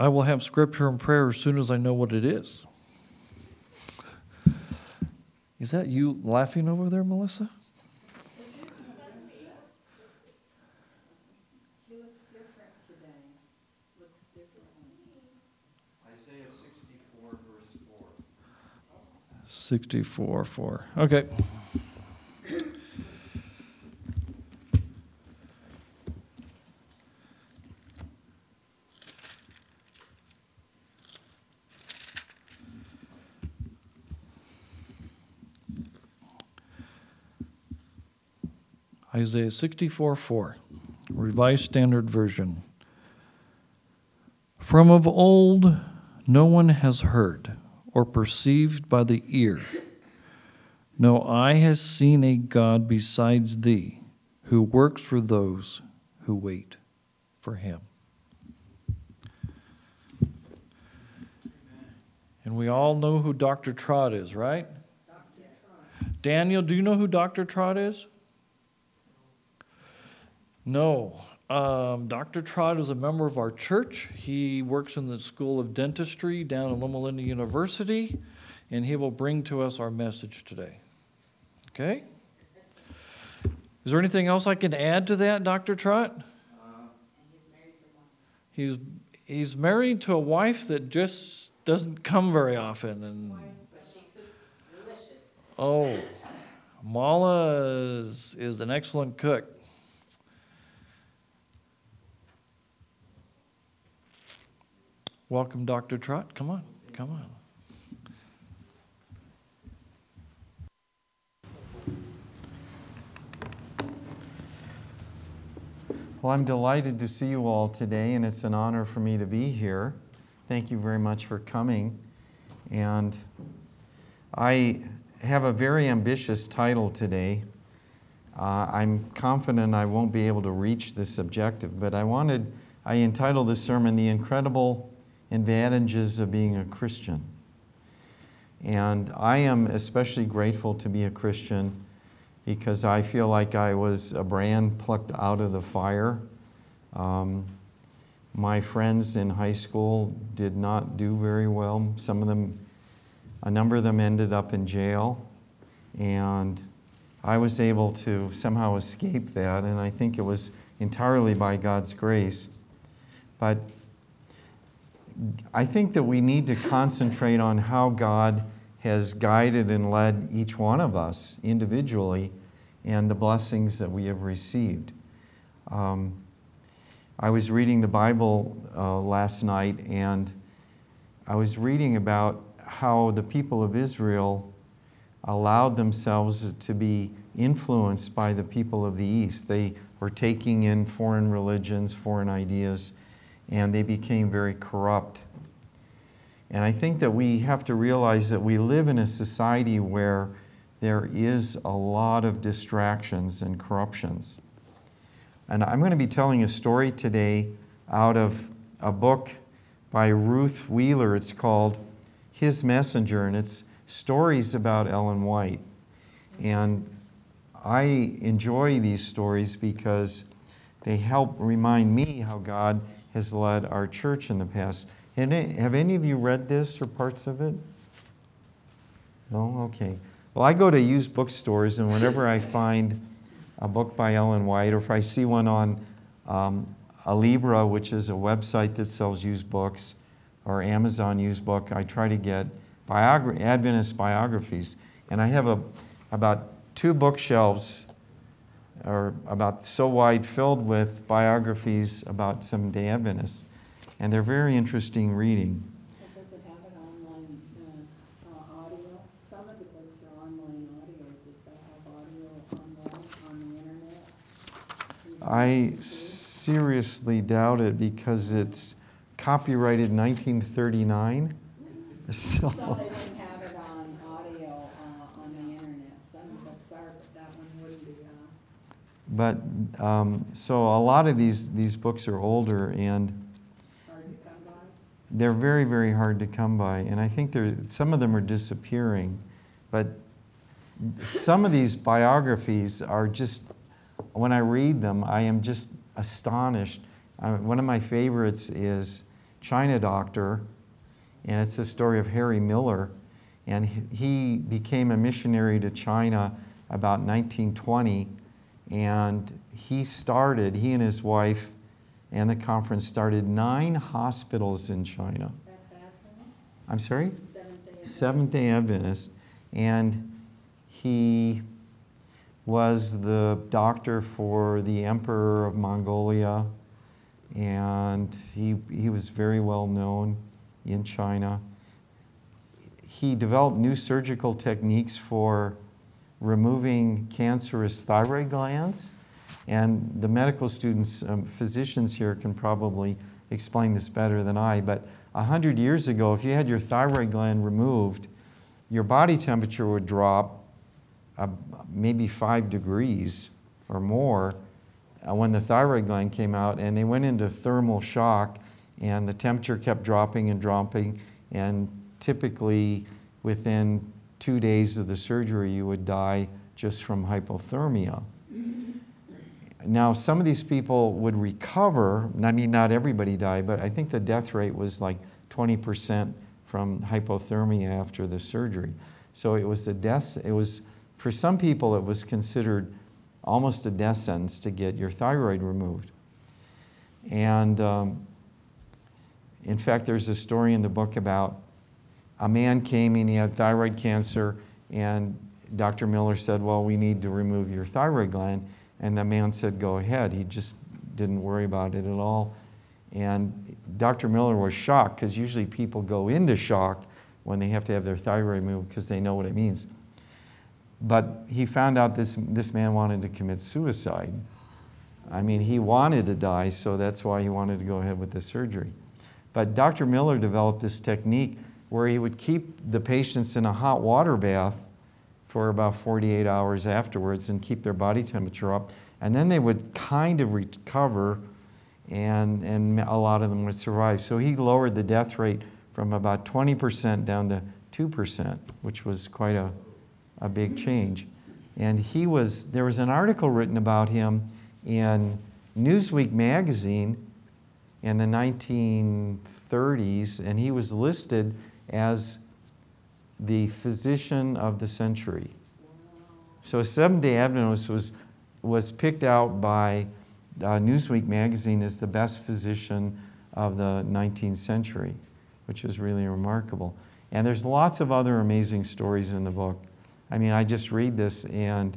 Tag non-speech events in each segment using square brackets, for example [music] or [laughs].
I will have scripture and prayer as soon as I know what it is. Is that you laughing over there, Melissa? She looks different today. Looks different. Isaiah 64, verse 4. 64 4. Okay. Isaiah 64 4, Revised Standard Version. From of old, no one has heard or perceived by the ear. No eye has seen a God besides thee, who works for those who wait for him. And we all know who Dr. Trott is, right? Daniel, do you know who Dr. Trott is? No. Um, Dr. Trott is a member of our church. He works in the School of Dentistry down at Loma Linda University, and he will bring to us our message today. Okay? Is there anything else I can add to that, Dr. Trott? He's he's married to a wife that just doesn't come very often, and oh, Mala is, is an excellent cook. Welcome, Dr. Trott. Come on, come on. Well, I'm delighted to see you all today, and it's an honor for me to be here. Thank you very much for coming. And I have a very ambitious title today. Uh, I'm confident I won't be able to reach this objective, but I wanted, I entitled this sermon, The Incredible Advantages of Being a Christian. And I am especially grateful to be a Christian because I feel like I was a brand plucked out of the fire. Um, my friends in high school did not do very well. Some of them, a number of them ended up in jail. And I was able to somehow escape that, and I think it was entirely by God's grace. But I think that we need to concentrate on how God has guided and led each one of us individually and the blessings that we have received. Um, I was reading the Bible uh, last night and I was reading about how the people of Israel allowed themselves to be influenced by the people of the East. They were taking in foreign religions, foreign ideas, and they became very corrupt. And I think that we have to realize that we live in a society where there is a lot of distractions and corruptions. And I'm going to be telling a story today out of a book by Ruth Wheeler. It's called His Messenger, and it's stories about Ellen White. And I enjoy these stories because they help remind me how God has led our church in the past. Have any of you read this or parts of it? No? Okay. Well, I go to used bookstores, and whenever I [laughs] find a book by Ellen White, or if I see one on um, Alibris, which is a website that sells used books, or Amazon used book, I try to get biogra- Adventist biographies. And I have a, about two bookshelves, or about so wide, filled with biographies about some day Adventists. And they're very interesting reading. Does it have it online, uh, uh, audio? Some of the books are online audio. Does that have audio online, on the internet? I seriously doubt it because it's copyrighted 1939. [laughs] So, So they wouldn't have it on audio, uh, on the internet. Some books are, but that one wouldn't be, uh, but um, so a lot of these these books are older and they're very very hard to come by. And I think there some of them are disappearing, but some of these biographies are just when I read them, I am just astonished. Uh, one of my favorites is China doctor, and it's the story of Harry Miller. And he became a missionary to China about 1920, and he started, he and his wife and the conference started nine hospitals in China. That's Adventist, I'm sorry? Seventh Day. Adventist. And he was the doctor for the Emperor of Mongolia. And he, he was very well known in China. He developed new surgical techniques for removing cancerous thyroid glands. And the medical students, um, physicians here can probably explain this better than I, but 100 years ago, if you had your thyroid gland removed, your body temperature would drop uh, maybe five degrees or more uh, when the thyroid gland came out, and they went into thermal shock, and the temperature kept dropping and dropping, and typically within two days of the surgery, you would die just from hypothermia. Now, some of these people would recover. I mean, not everybody died, but I think the death rate was like 20% from hypothermia after the surgery. So it was a death, it was, for some people, it was considered almost a death sentence to get your thyroid removed. And um, in fact, there's a story in the book about a man came and he had thyroid cancer, and Dr. Miller said, Well, we need to remove your thyroid gland. And the man said, Go ahead. He just didn't worry about it at all. And Dr. Miller was shocked because usually people go into shock when they have to have their thyroid removed because they know what it means. But he found out this, this man wanted to commit suicide. I mean, he wanted to die, so that's why he wanted to go ahead with the surgery. But Dr. Miller developed this technique where he would keep the patients in a hot water bath for about 48 hours afterwards and keep their body temperature up. And then they would kind of recover, and, and a lot of them would survive. So he lowered the death rate from about 20% down to 2%, which was quite a, a big change. And he was, there was an article written about him in Newsweek magazine in the 1930s, and he was listed as the physician of the century. So Seventh day Adventist was, was picked out by uh, Newsweek magazine as the best physician of the 19th century, which is really remarkable. And there's lots of other amazing stories in the book. I mean, I just read this, and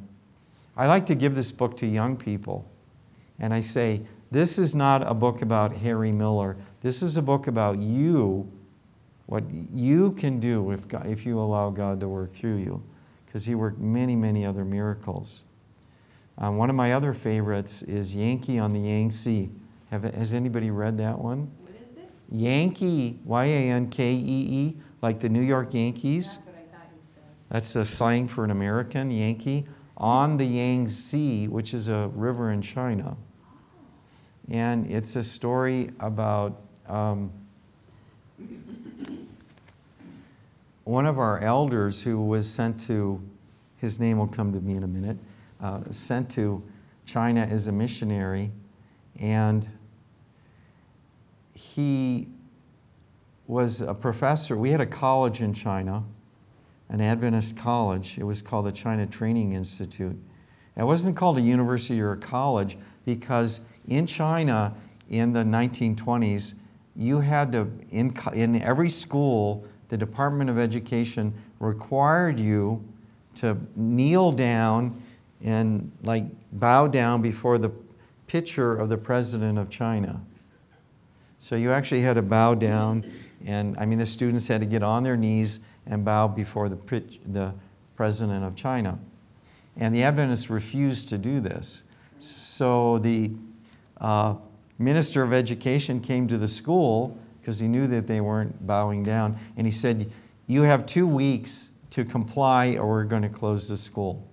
I like to give this book to young people. And I say, this is not a book about Harry Miller. This is a book about you what you can do if, God, if you allow God to work through you, because He worked many, many other miracles. Um, one of my other favorites is Yankee on the Yangtze. Have, has anybody read that one? What is it? Yankee, Y A N K E E, like the New York Yankees. That's what I thought you said. That's a slang for an American, Yankee, on the Yangtze, which is a river in China. And it's a story about. Um, one of our elders who was sent to, his name will come to me in a minute, uh, sent to China as a missionary, and he was a professor. We had a college in China, an Adventist college. It was called the China Training Institute. It wasn't called a university or a college because in China in the 1920s, you had to, in, in every school, the Department of Education required you to kneel down and like bow down before the picture of the president of China. So you actually had to bow down, and I mean, the students had to get on their knees and bow before the, the president of China. And the Adventists refused to do this. So the uh, minister of education came to the school because he knew that they weren't bowing down. And he said, You have two weeks to comply, or we're going to close the school.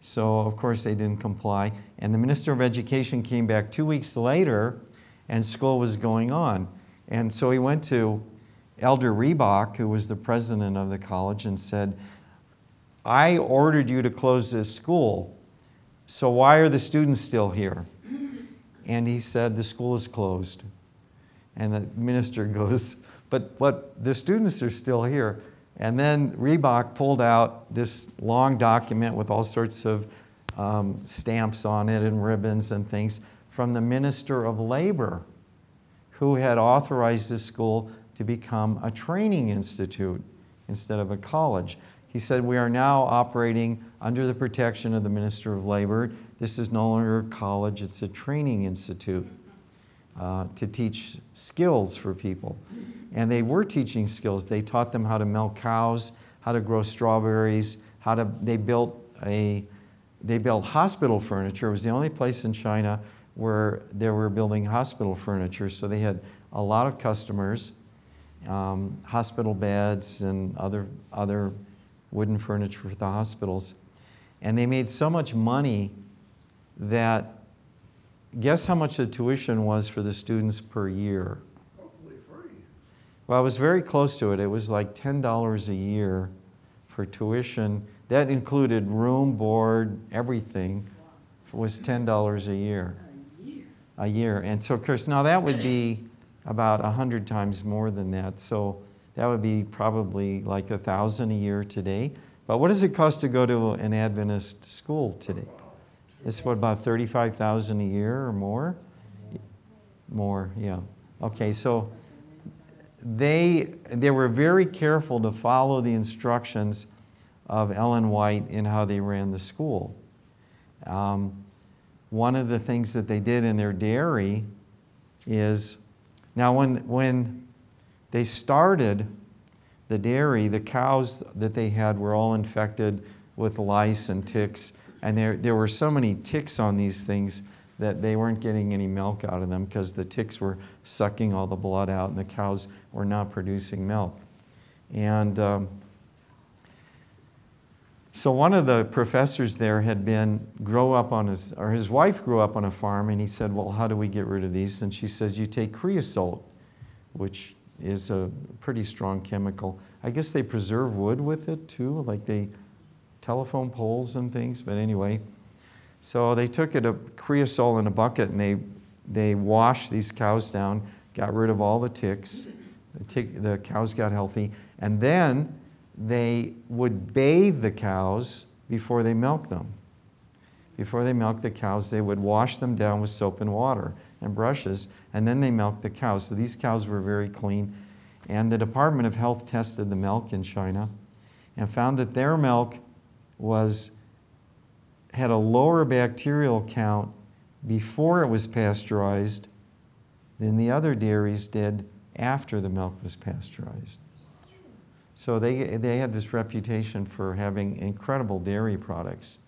So, of course, they didn't comply. And the Minister of Education came back two weeks later, and school was going on. And so he went to Elder Rebok, who was the president of the college, and said, I ordered you to close this school, so why are the students still here? And he said, The school is closed. And the minister [laughs] goes, But what the students are still here. And then Rebok pulled out this long document with all sorts of um, stamps on it and ribbons and things from the minister of labor, who had authorized the school to become a training institute instead of a college. He said, We are now operating under the protection of the minister of labor. This is no longer a college, it's a training institute uh, to teach skills for people. And they were teaching skills. They taught them how to milk cows, how to grow strawberries, how to, they built a, they built hospital furniture. It was the only place in China where they were building hospital furniture. So they had a lot of customers, um, hospital beds and other, other wooden furniture for the hospitals. And they made so much money that guess how much the tuition was for the students per year? Hopefully free. Well, it was very close to it. It was like $10 a year for tuition. That included room, board, everything was $10 a year. A year. And so, of course, now that would be about 100 times more than that. So that would be probably like a 1000 a year today. But what does it cost to go to an Adventist school today? It's what, about 35,000 a year or more? More, yeah. Okay, so they, they were very careful to follow the instructions of Ellen White in how they ran the school. Um, one of the things that they did in their dairy is now, when, when they started the dairy, the cows that they had were all infected with lice and ticks. And there, there were so many ticks on these things that they weren't getting any milk out of them because the ticks were sucking all the blood out and the cows were not producing milk. And um, so one of the professors there had been grow up on his or his wife grew up on a farm and he said, "Well, how do we get rid of these?" And she says, "You take creosote, which is a pretty strong chemical. I guess they preserve wood with it too, like they telephone poles and things, but anyway, so they took it a creosote in a bucket and they they washed these cows down, got rid of all the ticks. The, tick, the cows got healthy, and then they would bathe the cows before they milk them. Before they milk the cows, they would wash them down with soap and water and brushes, and then they milked the cows. So these cows were very clean. And the Department of Health tested the milk in China and found that their milk was had a lower bacterial count before it was pasteurized than the other dairies did after the milk was pasteurized. So they, they had this reputation for having incredible dairy products.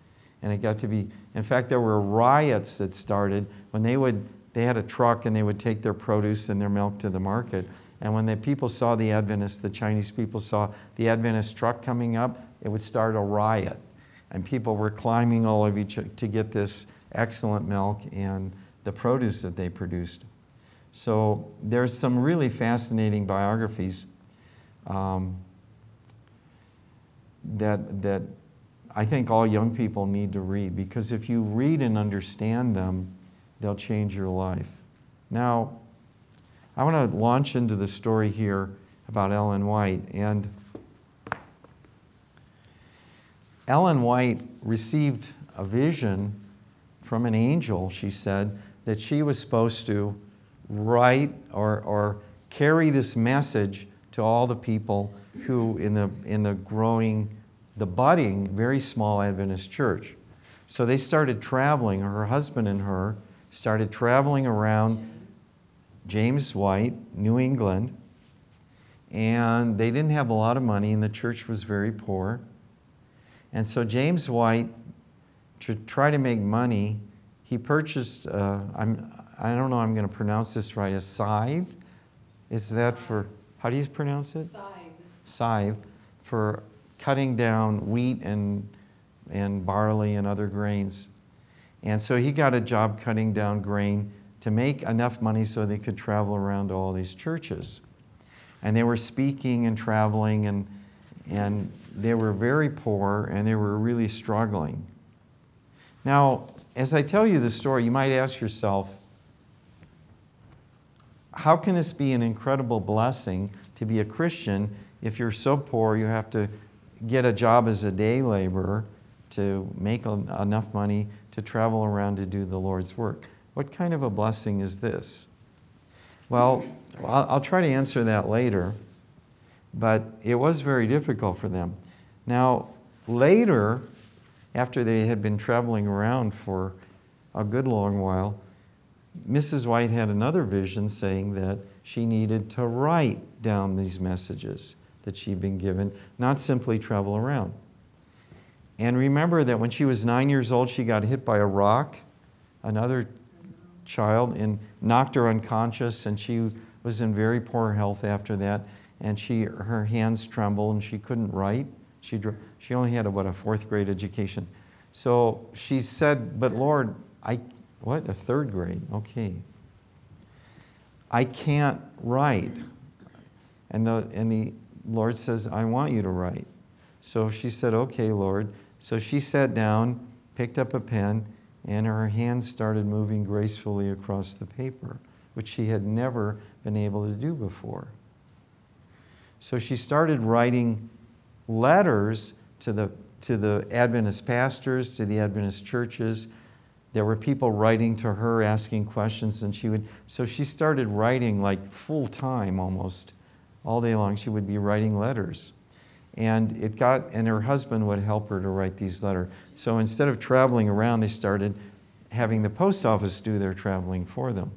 And it got to be, in fact, there were riots that started when they would, they had a truck and they would take their produce and their milk to the market. And when the people saw the Adventists, the Chinese people saw the Adventist truck coming up, it would start a riot. And people were climbing all over each other to get this excellent milk and the produce that they produced. So there's some really fascinating biographies. Um, that, that I think all young people need to read because if you read and understand them, they'll change your life. Now, I want to launch into the story here about Ellen White. And Ellen White received a vision from an angel, she said, that she was supposed to write or, or carry this message to all the people who, in the, in the growing, the budding, very small Adventist church. So they started traveling, her husband and her started traveling around James White, New England, and they didn't have a lot of money, and the church was very poor. And so James White, to try to make money, he purchased, uh, I'm, I don't know I'm going to pronounce this right, a scythe. Is that for, how do you pronounce it? Scythe. Scythe for cutting down wheat and, and barley and other grains. And so he got a job cutting down grain to make enough money so they could travel around to all these churches. And they were speaking and traveling, and, and they were very poor and they were really struggling. Now, as I tell you the story, you might ask yourself, how can this be an incredible blessing to be a Christian if you're so poor you have to get a job as a day laborer to make enough money to travel around to do the Lord's work? What kind of a blessing is this? Well, I'll try to answer that later, but it was very difficult for them. Now, later, after they had been traveling around for a good long while, Mrs. White had another vision saying that she needed to write down these messages that she'd been given, not simply travel around. And remember that when she was nine years old, she got hit by a rock, another child, and knocked her unconscious, and she was in very poor health after that. And she, her hands trembled, and she couldn't write. She, she only had about a fourth grade education. So she said, But Lord, I, what? A third grade? Okay. I can't write. And the, and the Lord says, I want you to write. So she said, Okay, Lord. So she sat down, picked up a pen, and her hands started moving gracefully across the paper, which she had never been able to do before. So she started writing letters to the, to the Adventist pastors, to the Adventist churches. There were people writing to her, asking questions, and she would. So she started writing like full time almost all day long. She would be writing letters. And it got, and her husband would help her to write these letters. So instead of traveling around, they started having the post office do their traveling for them.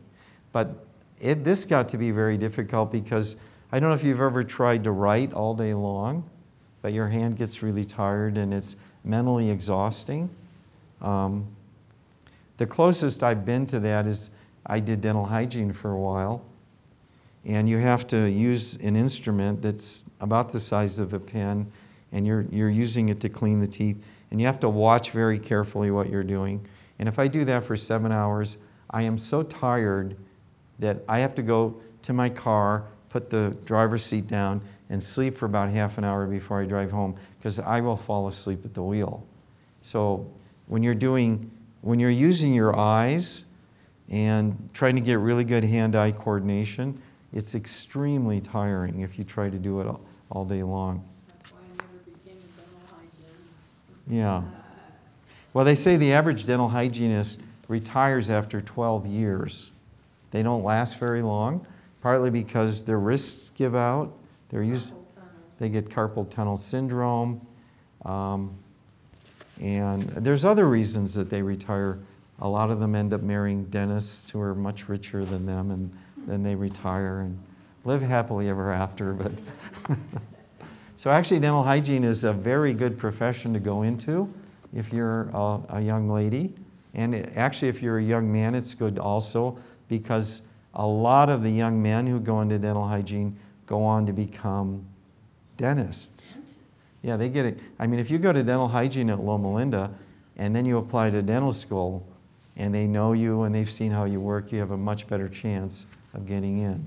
But it, this got to be very difficult because I don't know if you've ever tried to write all day long, but your hand gets really tired and it's mentally exhausting. Um, the closest I've been to that is I did dental hygiene for a while and you have to use an instrument that's about the size of a pen, and you're, you're using it to clean the teeth, and you have to watch very carefully what you're doing. And if I do that for seven hours, I am so tired that I have to go to my car, put the driver's seat down, and sleep for about half an hour before I drive home because I will fall asleep at the wheel. So when you're doing, when you're using your eyes and trying to get really good hand-eye coordination, it's extremely tiring if you try to do it all, all day long. That's why I never became a dental hygienist. Yeah. Uh, well, they say the average dental hygienist retires after 12 years. They don't last very long, partly because their wrists give out. They're used, they get carpal tunnel syndrome. Um, and there's other reasons that they retire. A lot of them end up marrying dentists who are much richer than them, and then they retire and live happily ever after. But [laughs] so actually, dental hygiene is a very good profession to go into if you're a, a young lady, and it, actually, if you're a young man, it's good also because a lot of the young men who go into dental hygiene go on to become dentists. Yeah, they get it. I mean, if you go to dental hygiene at Loma Linda and then you apply to dental school and they know you and they've seen how you work, you have a much better chance of getting in.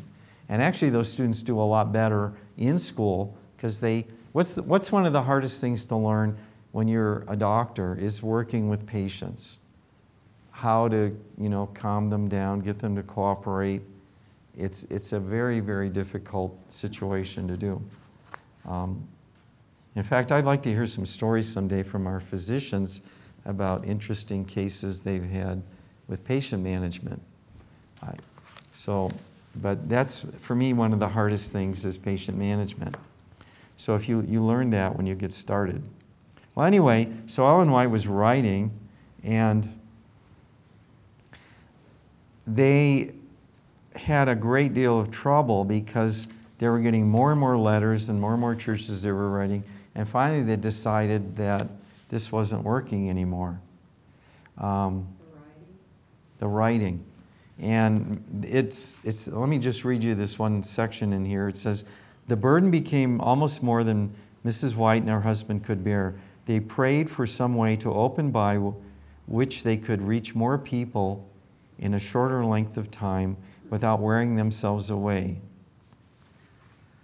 And actually, those students do a lot better in school because they, what's, the, what's one of the hardest things to learn when you're a doctor is working with patients. How to, you know, calm them down, get them to cooperate. It's, it's a very, very difficult situation to do. Um, in fact, I'd like to hear some stories someday from our physicians about interesting cases they've had with patient management. I, so, but that's for me one of the hardest things is patient management. So if you, you learn that when you get started. Well, anyway, so Ellen White was writing, and they had a great deal of trouble because they were getting more and more letters and more and more churches they were writing. And finally, they decided that this wasn't working anymore. Um, The writing. And it's, it's, let me just read you this one section in here. It says, The burden became almost more than Mrs. White and her husband could bear. They prayed for some way to open by which they could reach more people in a shorter length of time without wearing themselves away.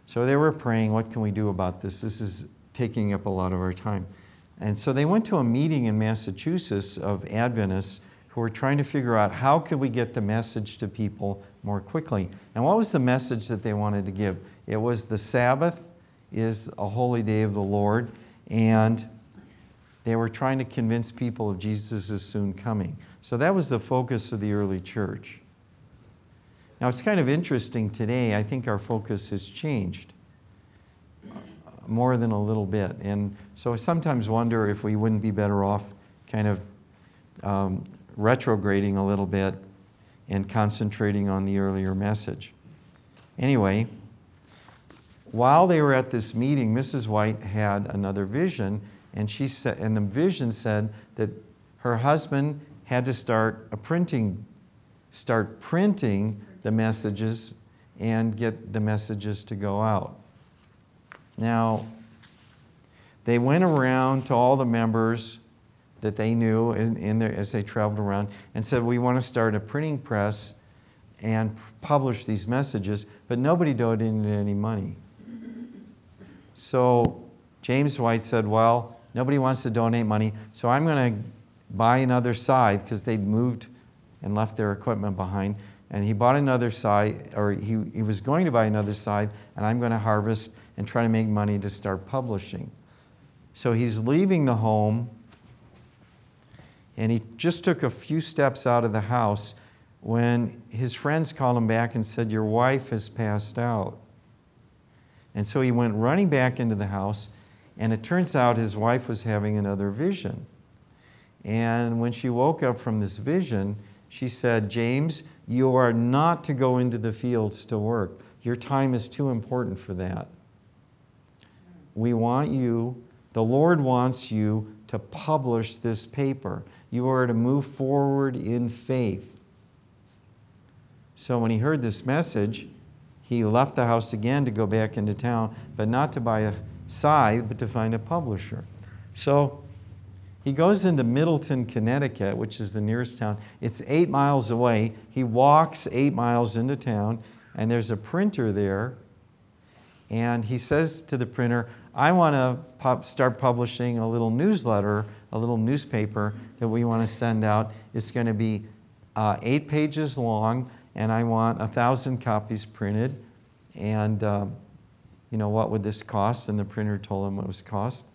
So they were praying, What can we do about this? This is taking up a lot of our time. And so they went to a meeting in Massachusetts of Adventists who were trying to figure out how could we get the message to people more quickly. And what was the message that they wanted to give? It was the Sabbath is a holy day of the Lord, and they were trying to convince people of Jesus' soon coming. So that was the focus of the early church. Now it's kind of interesting today. I think our focus has changed more than a little bit. And so I sometimes wonder if we wouldn't be better off kind of um, retrograding a little bit and concentrating on the earlier message. Anyway, while they were at this meeting, Mrs. White had another vision, and she said, and the vision said that her husband had to start a printing, start printing the messages and get the messages to go out. Now, they went around to all the members that they knew in, in their, as they traveled around and said, We want to start a printing press and publish these messages, but nobody donated any money. So James White said, Well, nobody wants to donate money, so I'm going to buy another scythe because they'd moved and left their equipment behind. And he bought another scythe, or he, he was going to buy another scythe, and I'm going to harvest and try to make money to start publishing. So he's leaving the home, and he just took a few steps out of the house when his friends called him back and said, Your wife has passed out. And so he went running back into the house, and it turns out his wife was having another vision. And when she woke up from this vision, she said, James, you are not to go into the fields to work. Your time is too important for that. We want you, the Lord wants you to publish this paper. You are to move forward in faith. So when he heard this message, he left the house again to go back into town, but not to buy a scythe, but to find a publisher. So he goes into Middletown, Connecticut, which is the nearest town. It's eight miles away. He walks eight miles into town, and there's a printer there. And he says to the printer, I want to pop, start publishing a little newsletter, a little newspaper that we want to send out. It's going to be uh, eight pages long, and I want a thousand copies printed. And, um, you know, what would this cost? And the printer told him what it was cost.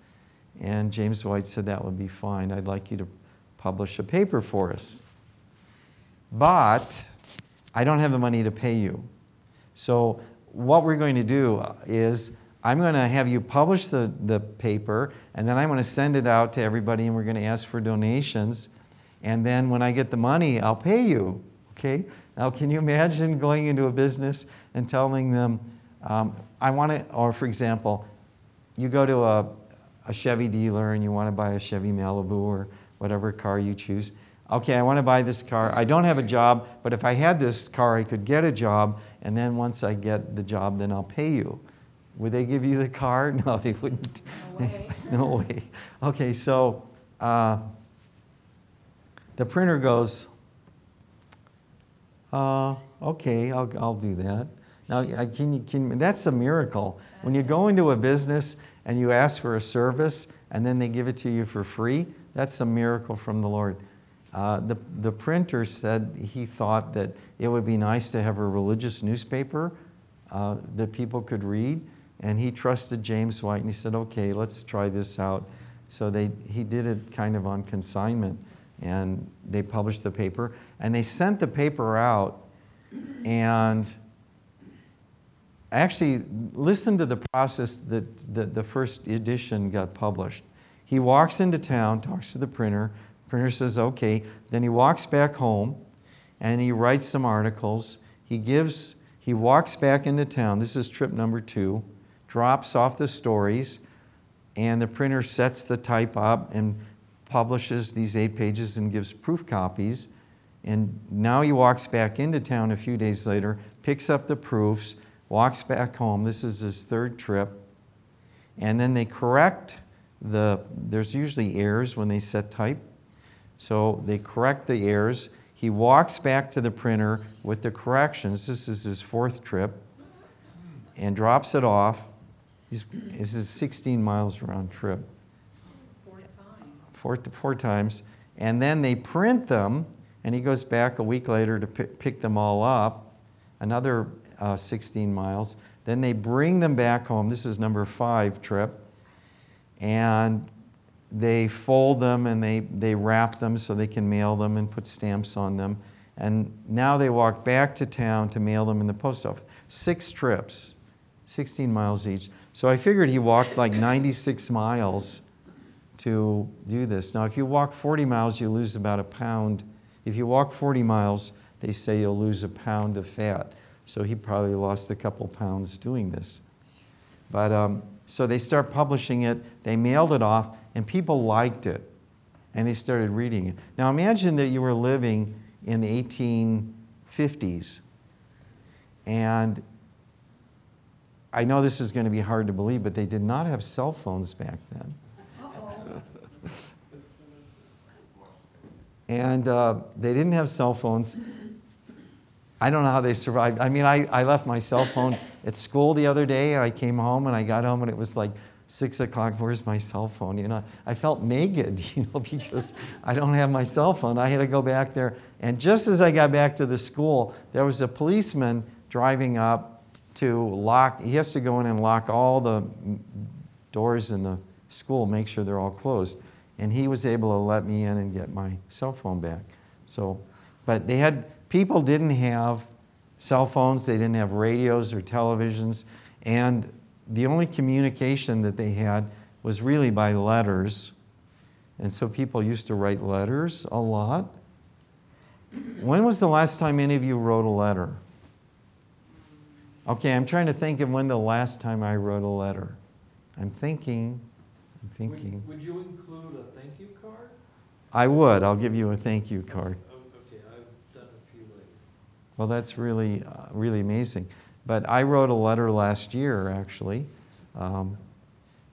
And James White said, That would be fine. I'd like you to publish a paper for us. But I don't have the money to pay you. So, what we're going to do is I'm going to have you publish the, the paper, and then I'm going to send it out to everybody, and we're going to ask for donations. And then when I get the money, I'll pay you. Okay? Now, can you imagine going into a business and telling them, um, I want to, or for example, you go to a, a Chevy dealer and you want to buy a Chevy Malibu or whatever car you choose. Okay, I want to buy this car. I don't have a job, but if I had this car, I could get a job, and then once I get the job, then I'll pay you. Would they give you the car? [laughs] No, they wouldn't. No way. [laughs] no way. Okay, so uh, the printer goes, uh, okay, I'll, I'll do that. Now, can, you- can, that's a miracle. When you go into a business and you ask for a service and then they give it to you for free, that's a miracle from the Lord. Uh, the, the printer said he thought that it would be nice to have a religious newspaper uh, that people could read. And he trusted James White and he said, okay, let's try this out. So they, he did it kind of on consignment. And they published the paper. And they sent the paper out. And actually, listen to the process that the, the first edition got published. He walks into town, talks to the printer. Printer says, okay. Then he walks back home and he writes some articles. He gives, he walks back into town. This is trip number two. Drops off the stories, and the printer sets the type up and publishes these eight pages and gives proof copies. And now he walks back into town a few days later, picks up the proofs, walks back home. This is his third trip. And then they correct the, there's usually errors when they set type. So they correct the errors. He walks back to the printer with the corrections. This is his fourth trip. And drops it off. He's, this is 16 miles round trip Four times. four, four times, and then they print them, And he goes back a week later to pick, pick them all up, another uh, 16 miles. Then they bring them back home. This is number five trip. And they fold them and they, they wrap them so they can mail them and put stamps on them. And now they walk back to town to mail them in the post office. Six trips, 16 miles each. So I figured he walked like 96 miles to do this. Now, if you walk 40 miles, you lose about a pound. If you walk 40 miles, they say you'll lose a pound of fat. So he probably lost a couple pounds doing this. But um, so they start publishing it, they mailed it off, and people liked it. And they started reading it. Now imagine that you were living in the 1850s. And I know this is going to be hard to believe, but they did not have cell phones back then. And uh, they didn't have cell phones. I don't know how they survived. I mean, I, I left my cell phone [laughs] at school the other day, and I came home, and I got home, and it was like six o'clock. Where's my cell phone? You know, I felt naked, [laughs] you know, because I don't have my cell phone. I had to go back there, and just as I got back to the school, there was a policeman driving up to lock. He has to go in and lock all the doors in the school, make sure they're all closed, and he was able to let me in and get my cell phone back. So, but they had people didn't have cell phones, they didn't have radios or televisions, and the only communication that they had was really by letters. And so people used to write letters a lot. When was the last time any of you wrote a letter? Okay, I'm trying to think of when the last time I wrote a letter. I'm thinking, I'm thinking. Would, would you include a thank you card? I would, I'll give you a thank you card. Oh, Okay, I've done a few lately. Well, that's really, uh, really amazing. But I wrote a letter last year, actually. Um,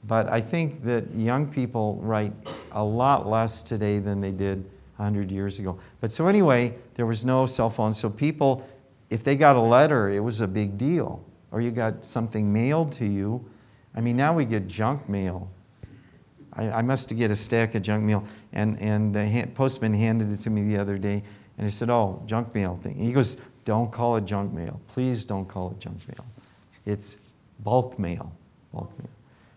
but I think that young people write a lot less today than they did 100 years ago. But so, anyway, there was no cell phone. So, people, if they got a letter, it was a big deal. Or you got something mailed to you. I mean, now we get junk mail. I, I must get a stack of junk mail. And, and the postman handed it to me the other day. And I said, Oh, junk mail thing. He goes, Don't call it junk mail. Please don't call it junk mail. It's bulk mail. Bulk mail.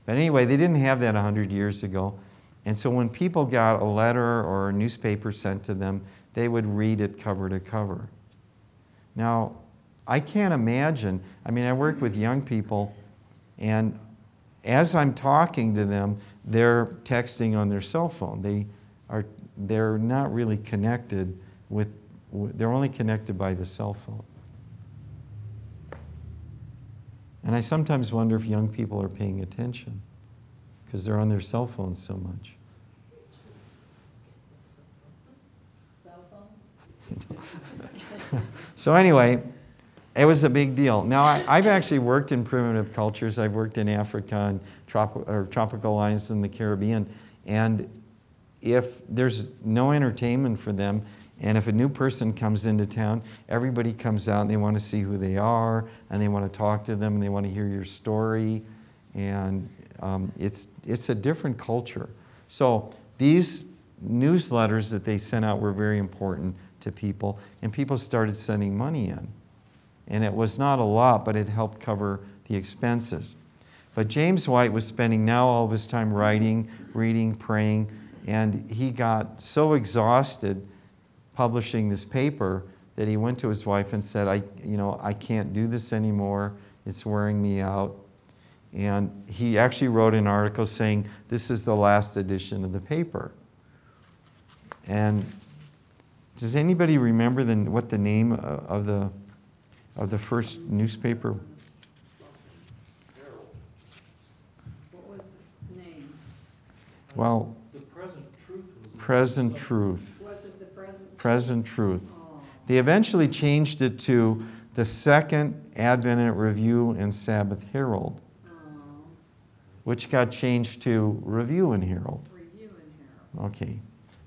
But anyway, they didn't have that 100 years ago. And so when people got a letter or a newspaper sent to them, they would read it cover to cover. Now, I can't imagine. I mean, I work with young people, and as I'm talking to them, they're texting on their cell phone. They are they're not really connected with they're only connected by the cell phone. And I sometimes wonder if young people are paying attention because they're on their cell phones so much. Cell phones? [laughs] So, anyway, it was a big deal. Now, I, I've actually worked in primitive cultures. I've worked in Africa and trop- tropical islands in the Caribbean. And if there's no entertainment for them, and if a new person comes into town, everybody comes out and they want to see who they are, and they want to talk to them, and they want to hear your story. And um, it's, it's a different culture. So, these newsletters that they sent out were very important to people, and people started sending money in. And it was not a lot, but it helped cover the expenses. But James White was spending now all of his time writing, reading, praying, and he got so exhausted publishing this paper that he went to his wife and said, I, you know, I can't do this anymore. It's wearing me out. And he actually wrote an article saying, This is the last edition of the paper. And does anybody remember the, what the name uh, of the, of the first newspaper? What was the name? Well, The present truth. Present Truth. Present? Truth. They eventually changed it to the Second Advent Review and Sabbath Herald, which got changed to Review and Herald. Okay,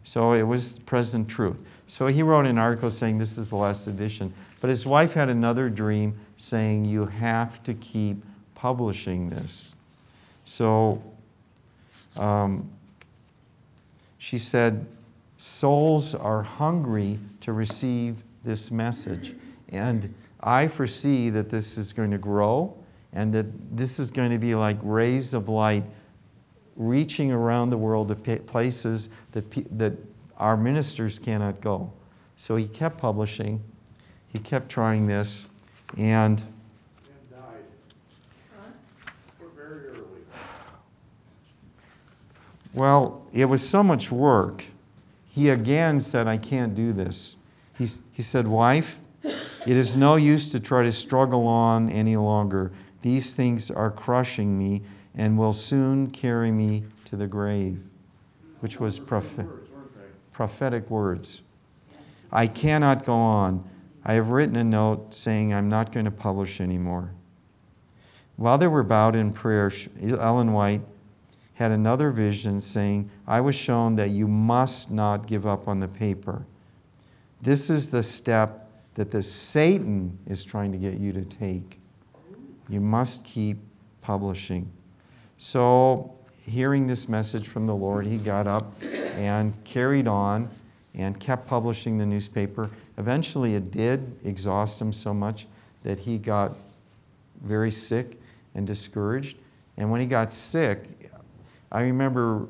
so it was Present Truth. So he wrote an article saying this is the last edition. But his wife had another dream saying you have to keep publishing this. So um, she said, souls are hungry to receive this message. And I foresee that this is going to grow and that this is going to be like rays of light reaching around the world to places that, that our ministers cannot go. So he kept publishing, he kept trying this, and And died. We're very early. well, it was so much work. He again said, I can't do this. He, he said, Wife, it is no use to try to struggle on any longer. These things are crushing me and will soon carry me to the grave, which was prophet. Words, weren't they? prophetic words. I cannot go on. I have written a note saying I'm not going to publish anymore. While they were bowed in prayer, Ellen White had another vision saying, I was shown that you must not give up on the paper. This is the step that the Satan is trying to get you to take. You must keep publishing. So, hearing this message from the Lord, he got up and carried on and kept publishing the newspaper. Eventually, it did exhaust him so much that he got very sick and discouraged. And when he got sick, I remember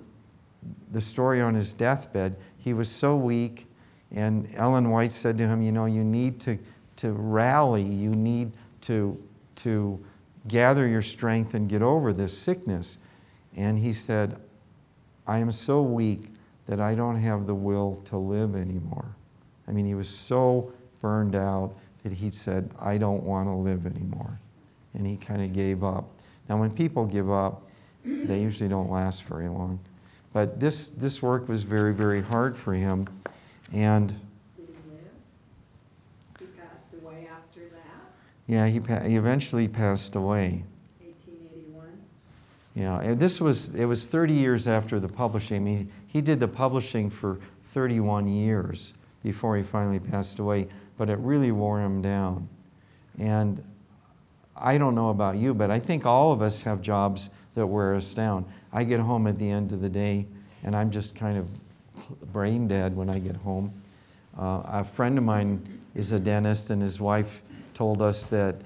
the story on his deathbed. He was so weak, and Ellen White said to him, You know, you need to, to rally, you need to, to gather your strength and get over this sickness. And he said, I am so weak that I don't have the will to live anymore. I mean, he was so burned out that he said, I don't want to live anymore. And he kind of gave up. Now, when people give up, they usually don't last very long. But this, this work was very, very hard for him. And Did he live? He passed away after that, yeah, he, pa- he eventually passed away. eighteen eighty-one. Yeah, and this was, it was 30 years after the publishing. I mean, he did the publishing for 31 years before he finally passed away, but it really wore him down. And I don't know about you, but I think all of us have jobs that wear us down. I get home at the end of the day, and I'm just kind of brain dead when I get home. Uh, a friend of mine is a dentist, and his wife told us that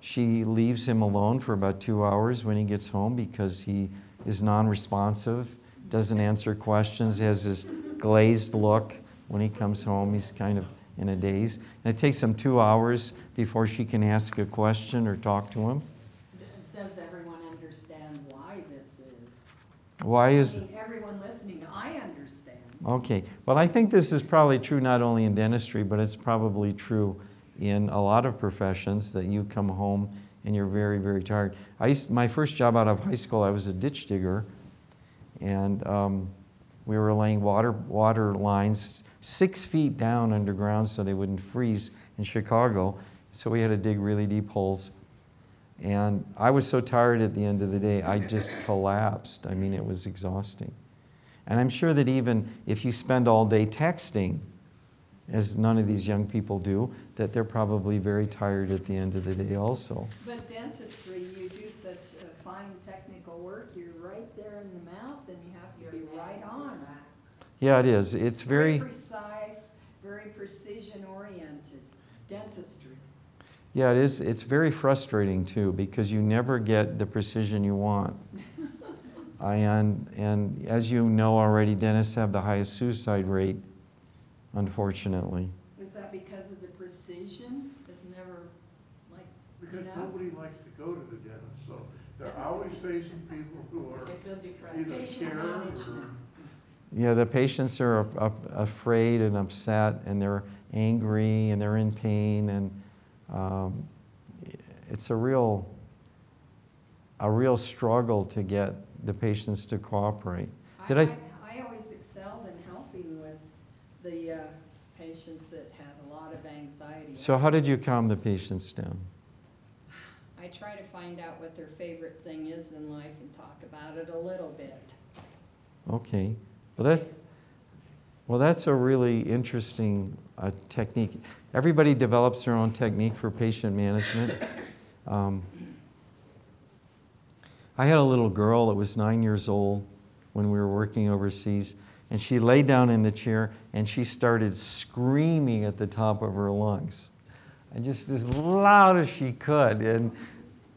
she leaves him alone for about two hours when he gets home because he is non responsive, doesn't answer questions, has this glazed look when he comes home. He's kind of in a daze. And it takes him two hours before she can ask a question or talk to him. Does everyone understand why this is? Why is. I mean, everyone listening, I understand. Okay, well, I think this is probably true not only in dentistry, but it's probably true in a lot of professions that you come home and you're very, very tired. I used, my first job out of high school, I was a ditch digger, and um, we were laying water, water lines six feet down underground so they wouldn't freeze in Chicago. So we had to dig really deep holes. And I was so tired at the end of the day, I just collapsed. I mean, it was exhausting. And I'm sure that even if you spend all day texting, as none of these young people do, that they're probably very tired at the end of the day also. But dentistry, you do such uh, fine technical work, you're right there in the mouth and you have to be right on. Yeah, it is. It's very, precise, very precision oriented dentistry. Yeah, it is. It's very frustrating too because you never get the precision you want. [laughs] And, and as you know already, dentists have the highest suicide rate, unfortunately. Is that because of the precision? It's never like, Because Yeah. nobody likes to go to the dentist, so they're always facing people who are feel depressed. either Patient scared or. management. Yeah, the patients are af- af- afraid and upset, and they're angry and they're in pain, and um, it's a real, a real struggle to get the patients to cooperate. Did I? I always excelled in helping with the uh, patients that had a lot of anxiety. So how did you calm the patients down? I try to find out what their favorite thing is in life and talk about it a little bit. Okay, well that, well that's a really interesting uh, technique. Everybody develops their own technique for patient management. Um, I had a little girl that was nine years old when we were working overseas, And she lay down in the chair and she started screaming at the top of her lungs. And just as loud as she could. And,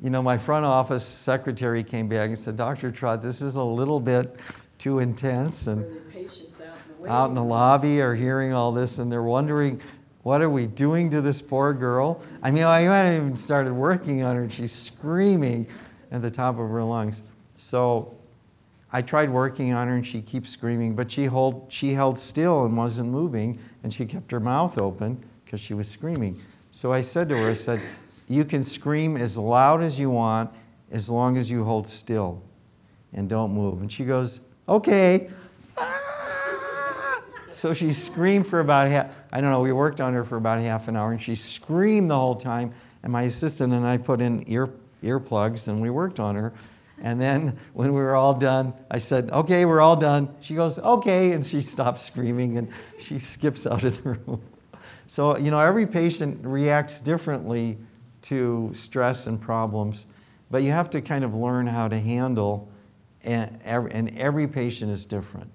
you know, my front office secretary came back and said, Dr. Trott, this is a little bit too intense. And patients out in the out in the lobby are hearing all this and they're wondering, what are we doing to this poor girl? I mean, I hadn't even started working on her and she's screaming at the top of her lungs. So I tried working on her and she keeps screaming, but she, hold, she held still and wasn't moving and she kept her mouth open because she was screaming. So I said to her, I said, you can scream as loud as you want as long as you hold still and don't move. And she goes, okay. So she screamed for about half, I don't know, we worked on her for about half an hour and she screamed the whole time. And my assistant and I put in ear, earplugs and we worked on her. And then when we were all done, I said, okay, we're all done. She goes, okay. And she stops screaming and she skips out of the room. So, you know, every patient reacts differently to stress and problems, but you have to kind of learn how to handle, eh, and every, and every patient is different.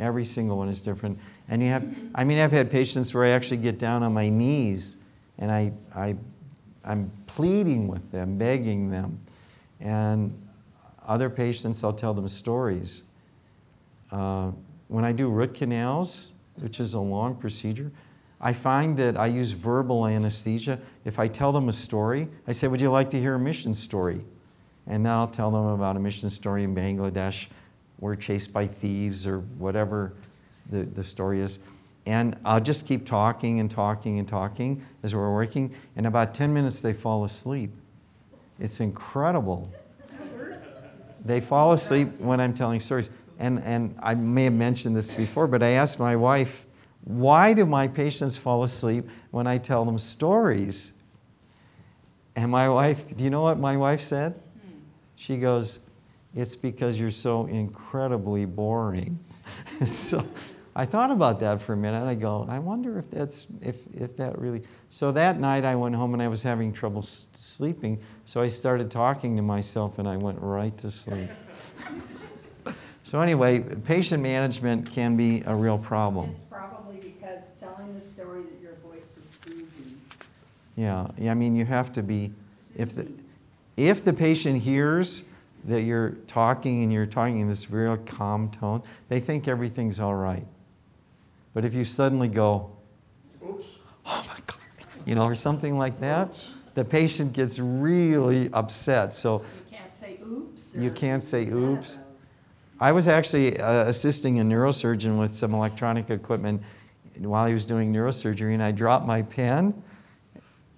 Every single one is different. And you have, I mean, I've had patients where I actually get down on my knees and I, I, I'm pleading with them, begging them. And other patients, I'll tell them stories. Uh, when I do root canals, which is a long procedure, I find that I use verbal anesthesia. If I tell them a story, I say, Would you like to hear a mission story? And then I'll tell them about a mission story in Bangladesh. We're chased by thieves or whatever the, the story is. And I'll just keep talking and talking and talking as we're working. In about 10 minutes, they fall asleep. It's incredible. They fall asleep when I'm telling stories. And, and I may have mentioned this before, but I asked my wife, why do my patients fall asleep when I tell them stories? And my wife, do you know what my wife said? She goes, It's because you're so incredibly boring. [laughs] so I thought about that for a minute. I go, I wonder if that's if, if that really. So that night I went home and I was having trouble s- sleeping. So I started talking to myself and I went right to sleep. [laughs] so anyway, patient management can be a real problem. It's probably because telling the story that your voice is soothing. Yeah, yeah, I mean, you have to be, if the, if the patient hears that you're talking and you're talking in this real calm tone, they think everything's all right. But if you suddenly go, Oops. oh my God, you know, or something like that, the patient gets really upset. So You can't say oops. You can't say oops. I was actually uh, assisting a neurosurgeon with some electronic equipment while he was doing neurosurgery, and I dropped my pen,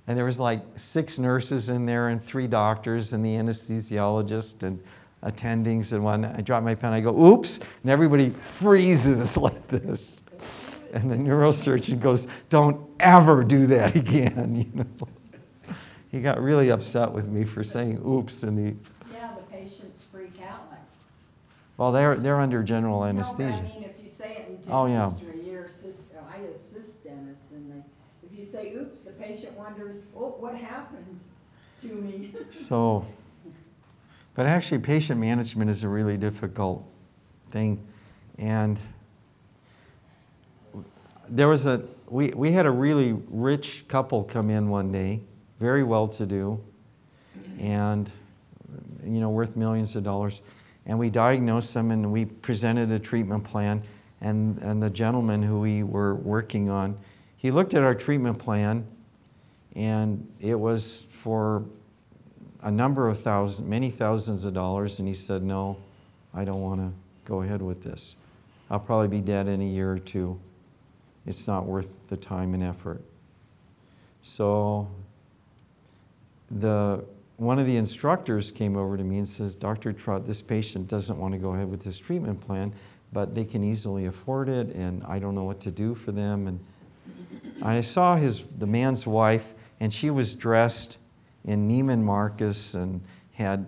and there was like six nurses in there and three doctors and the anesthesiologist and attendings and one. I dropped my pen. I go, "Oops!" and everybody freezes [laughs] like this. And the neurosurgeon goes, "Don't ever do that [laughs] again." You know, he got really upset with me for saying "oops" and the. Yeah, the patients freak out like. Well, they're they're under general anesthesia. I mean, if you say it in Oh, yeah. dentistry, you're assist, oh, I assist dentists, and they, if you say oops, the patient wonders, oh, what happened to me? [laughs] So, but actually, patient management is a really difficult thing. And there was a, we, we had a really rich couple come in one day, very well to do, and, you know, worth millions of dollars. And we diagnosed them and we presented a treatment plan. And, and the gentleman who we were working on, he looked at our treatment plan and it was for a number of thousands, many thousands of dollars, and he said, No, I don't want to go ahead with this. I'll probably be dead in a year or two. It's not worth the time and effort. So the one of the instructors came over to me and says, Dr. Trott, this patient doesn't want to go ahead with this treatment plan, but they can easily afford it, and I don't know what to do for them. And I saw his the man's wife, and she was dressed in Neiman Marcus and had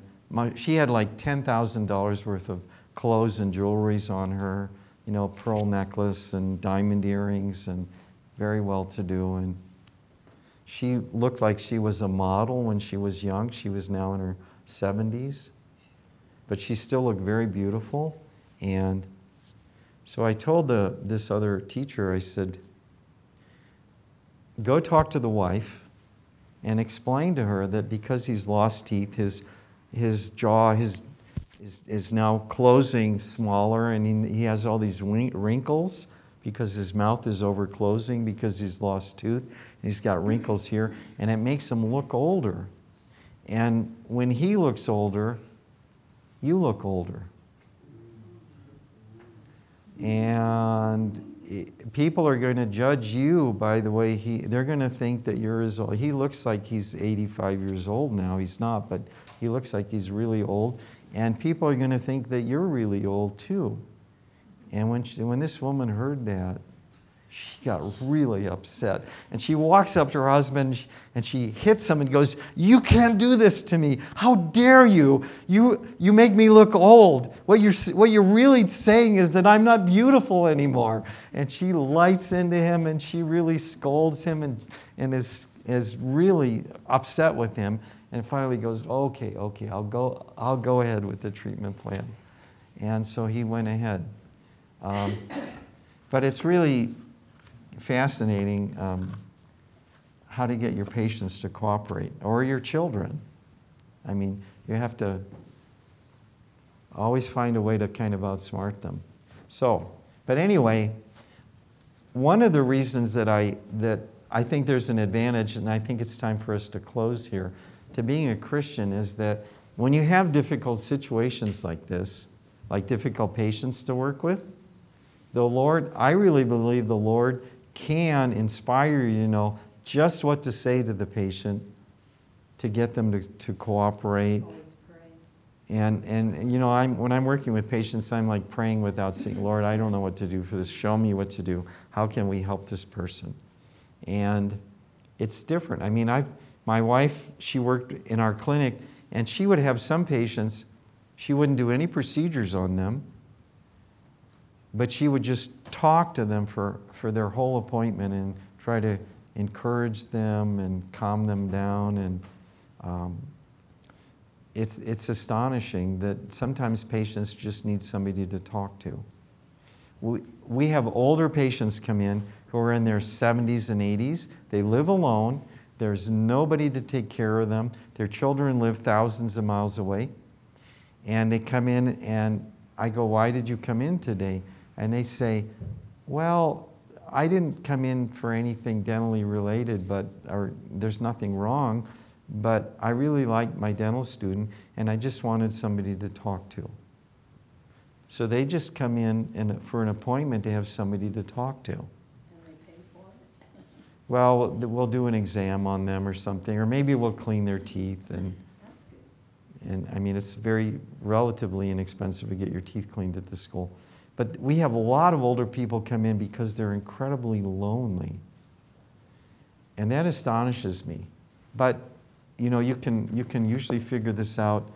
she had like ten thousand dollars worth of clothes and jewelries on her, you know, pearl necklace and diamond earrings, and very well to do. And she looked like she was a model when she was young. She was now in her seventies, but she still looked very beautiful. And So I told the, this other teacher, I said, go talk to the wife and explain to her that because he's lost teeth, his, his jaw his, is, is now closing smaller and he, he has all these wrinkles because his mouth is over closing because he's lost tooth. and He's got wrinkles here and it makes him look older. And when he looks older, you look older. And it- people are going to judge you by the way he, they're going to think that you're as old. He looks like he's 85 years old now. He's not, but he looks like he's really old. And people are going to think that you're really old too. And when, she, when this woman heard that, she got really upset. And she walks up to her husband and she hits him and goes, You can't do this to me. How dare you? You, you make me look old. What you're, what you're really saying is that I'm not beautiful anymore. And she lights into him and she really scolds him and, and is, is really upset with him. And finally goes, Okay, okay, I'll go, I'll go ahead with the treatment plan. And so he went ahead. Um, but it's really fascinating um, how to get your patients to cooperate or your children. I mean, you have to always find a way to kind of outsmart them. So, but anyway, one of the reasons that I that I think there's an advantage, and I think it's time for us to close here, to being a Christian is that when you have difficult situations like this, like difficult patients to work with, the Lord, I really believe the Lord can inspire you to know just what to say to the patient to get them to, to cooperate. And, and you know, I'm, when I'm working with patients, I'm like praying without saying, Lord, I don't know what to do for this. Show me what to do. How can we help this person? And it's different. I mean, I've, my wife, she worked in our clinic, and she would have some patients, she wouldn't do any procedures on them, but she would just talk to them for, for their whole appointment and try to encourage them and calm them down. And um, it's, it's astonishing that sometimes patients just need somebody to talk to. We, we have older patients come in who are in their 70s and 80s. They live alone. There's nobody to take care of them. Their children live thousands of miles away. And they come in, and I go, Why did you come in today? And they say, Well, I didn't come in for anything dentally related, but or there's nothing wrong, but I really like my dental student, and I just wanted somebody to talk to. So they just come in and for an appointment to have somebody to talk to. And they pay for it. Well, we'll do an exam on them or something, or maybe we'll clean their teeth. And, and I mean, it's very relatively inexpensive to get your teeth cleaned at the school. But we have a lot of older people come in because they're incredibly lonely. And that astonishes me. But, you know, you can, you can usually figure this out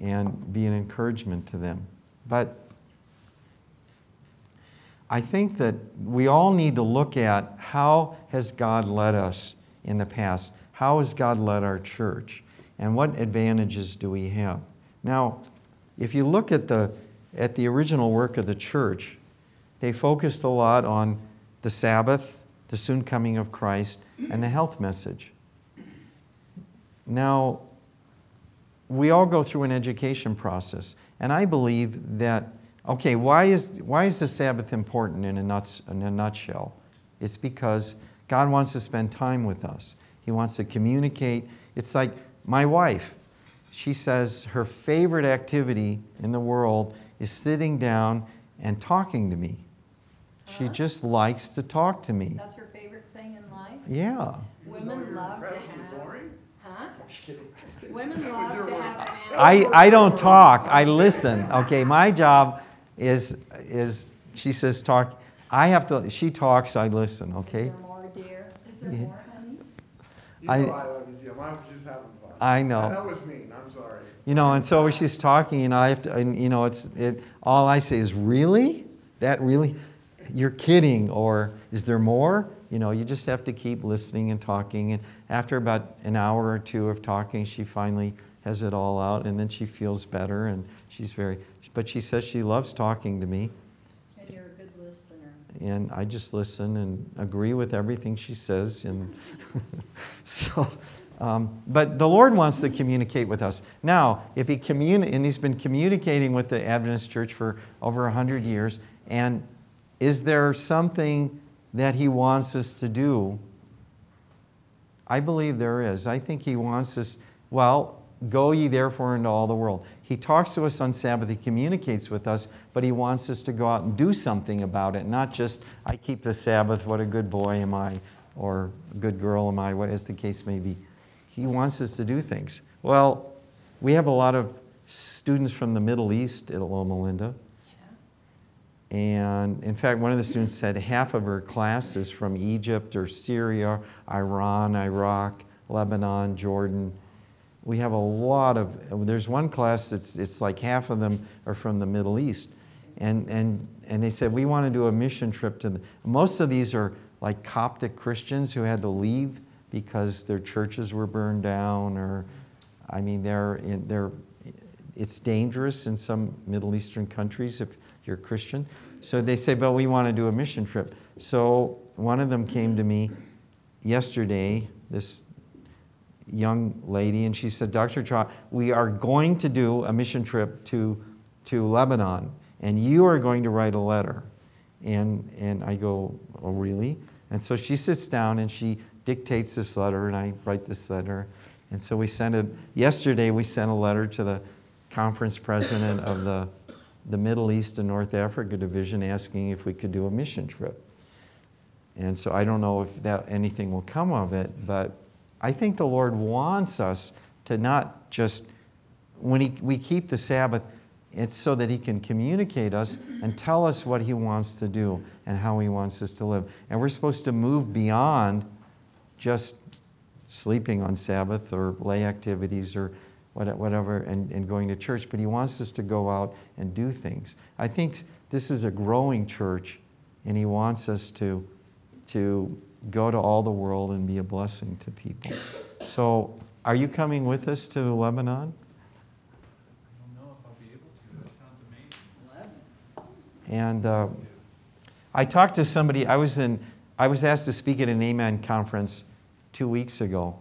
and be an encouragement to them. But I think that we all need to look at how has God led us in the past? How has God led our church? And what advantages do we have? Now, if you look at the, at the original work of the church, they focused a lot on the Sabbath, the soon coming of Christ, and the health message. Now, we all go through an education process, and I believe that Okay, why is, why is the Sabbath important in a, nuts, in a nutshell? It's because God wants to spend time with us. He wants to communicate. It's like my wife. She says her favorite activity in the world is sitting down and talking to me. She Huh? just likes to talk to me. That's her favorite thing in life? Yeah. Women love to have- boring? Huh? Just kidding. Women [laughs] love You're to have I. I don't talk, I listen. Okay, my job is, is she says talk. I have to, she talks, I listen, okay? Is there more, dear? Is there Yeah. more, honey? You I- know I love you, Jim. I was just having fun. I know. That was mean, I'm sorry. You know, and so she's talking, and I have to, and you know, it's it. All I say is, "Really? That really? You're kidding?" Or is there more? You know, you just have to keep listening and talking. And after about an hour or two of talking, she finally has it all out, and then she feels better, and she's very. But she says she loves talking to me. And you're a good listener. and I just listen and agree with everything she says. And [laughs] so, um, but the Lord wants to communicate with us. Now, if He communi- and He's been communicating with the Adventist Church for over 100 years, and is there something that He wants us to do? I believe there is. I think He wants us, well, go ye therefore into all the world. He talks to us on Sabbath, He communicates with us, but He wants us to go out and do something about it, not just, I keep the Sabbath, what a good boy am I, or a good girl am I, what as the case may be. He wants us to do things. Well, we have a lot of students from the Middle East at Loma Linda. And in fact, one of the students said half of her class is from Egypt or Syria, Iran, Iraq, Lebanon, Jordan. We have a lot of, there's one class that's it's like half of them are from the Middle East. And, and, and they said, we want to do a mission trip to the, most of these are like Coptic Christians who had to leave because their churches were burned down or, I mean, they're, in, they're, it's dangerous in some Middle Eastern countries if you're Christian. So they say, but we want to do a mission trip. So one of them came to me yesterday, this young lady, and she said, Dr. Trott, we are going to do a mission trip to, to Lebanon, and you are going to write a letter. And, and I go, oh, really? And so she sits down and she dictates this letter, and I write this letter. And so we sent it, yesterday we sent a letter to the conference president of the, the Middle East and North Africa division asking if we could do a mission trip. And so I don't know if that anything will come of it, but I think the Lord wants us to not just, when he, we keep the Sabbath, it's so that He can communicate us and tell us what He wants to do and how He wants us to live. And we're supposed to move beyond just sleeping on Sabbath or lay activities or whatever and, and going to church, but He wants us to go out and do things. I think this is a growing church, and He wants us to, to go to all the world and be a blessing to people. So, are you coming with us to Lebanon? I don't know if I'll be able to. That sounds amazing. And uh, I talked to somebody, I was, in, I was asked to speak at an Amen conference two weeks ago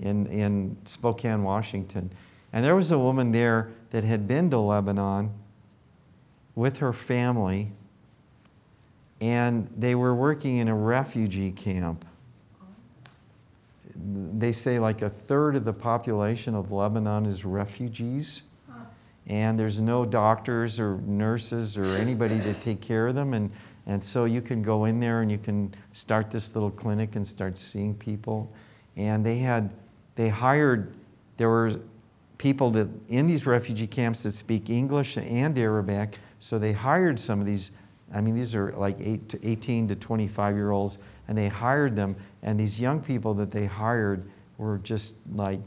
in, in Spokane, Washington. And there was a woman there that had been to Lebanon with her family, and they were working in a refugee camp. They say like a third of the population of Lebanon is refugees and there's no doctors or nurses or anybody to take care of them. And, and so you can go in there and you can start this little clinic and start seeing people. And they had, they hired, there were people that in these refugee camps that speak English and Arabic. So they hired some of these, I mean, these are like eight to 18 to 25 year olds, and they hired them. And these young people that they hired were just like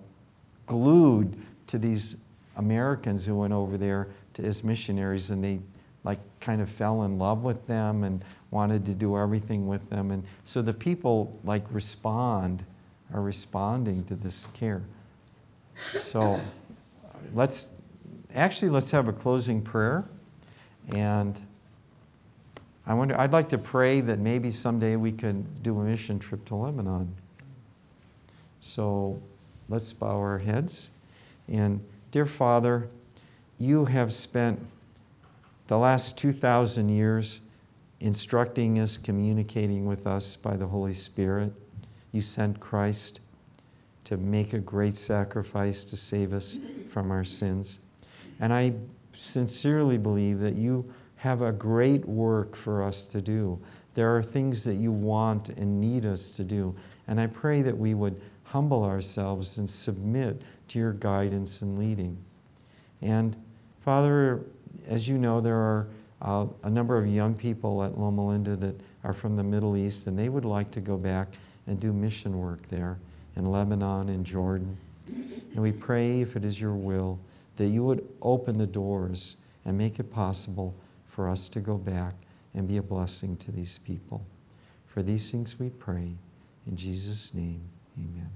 glued to these Americans who went over there to, as missionaries and they like kind of fell in love with them and wanted to do everything with them. And so the people like respond, are responding to this care. So let's actually let's have a closing prayer. And I wonder I'd like to pray that maybe someday we could do a mission trip to Lebanon. So let's bow our heads and Dear Father, you have spent the last 2,000 years instructing us, communicating with us by the Holy Spirit. You sent Christ to make a great sacrifice to save us from our sins. And I sincerely believe that you have a great work for us to do. There are things that you want and need us to do. And I pray that we would humble ourselves and submit to your guidance and leading. And Father, as you know, there are uh, a number of young people at Loma Linda that are from the Middle East, and they would like to go back and do mission work there in Lebanon and Jordan. And we pray, if it is your will, that you would open the doors and make it possible for us to go back and be a blessing to these people. For these things we pray. In Jesus' name, amen.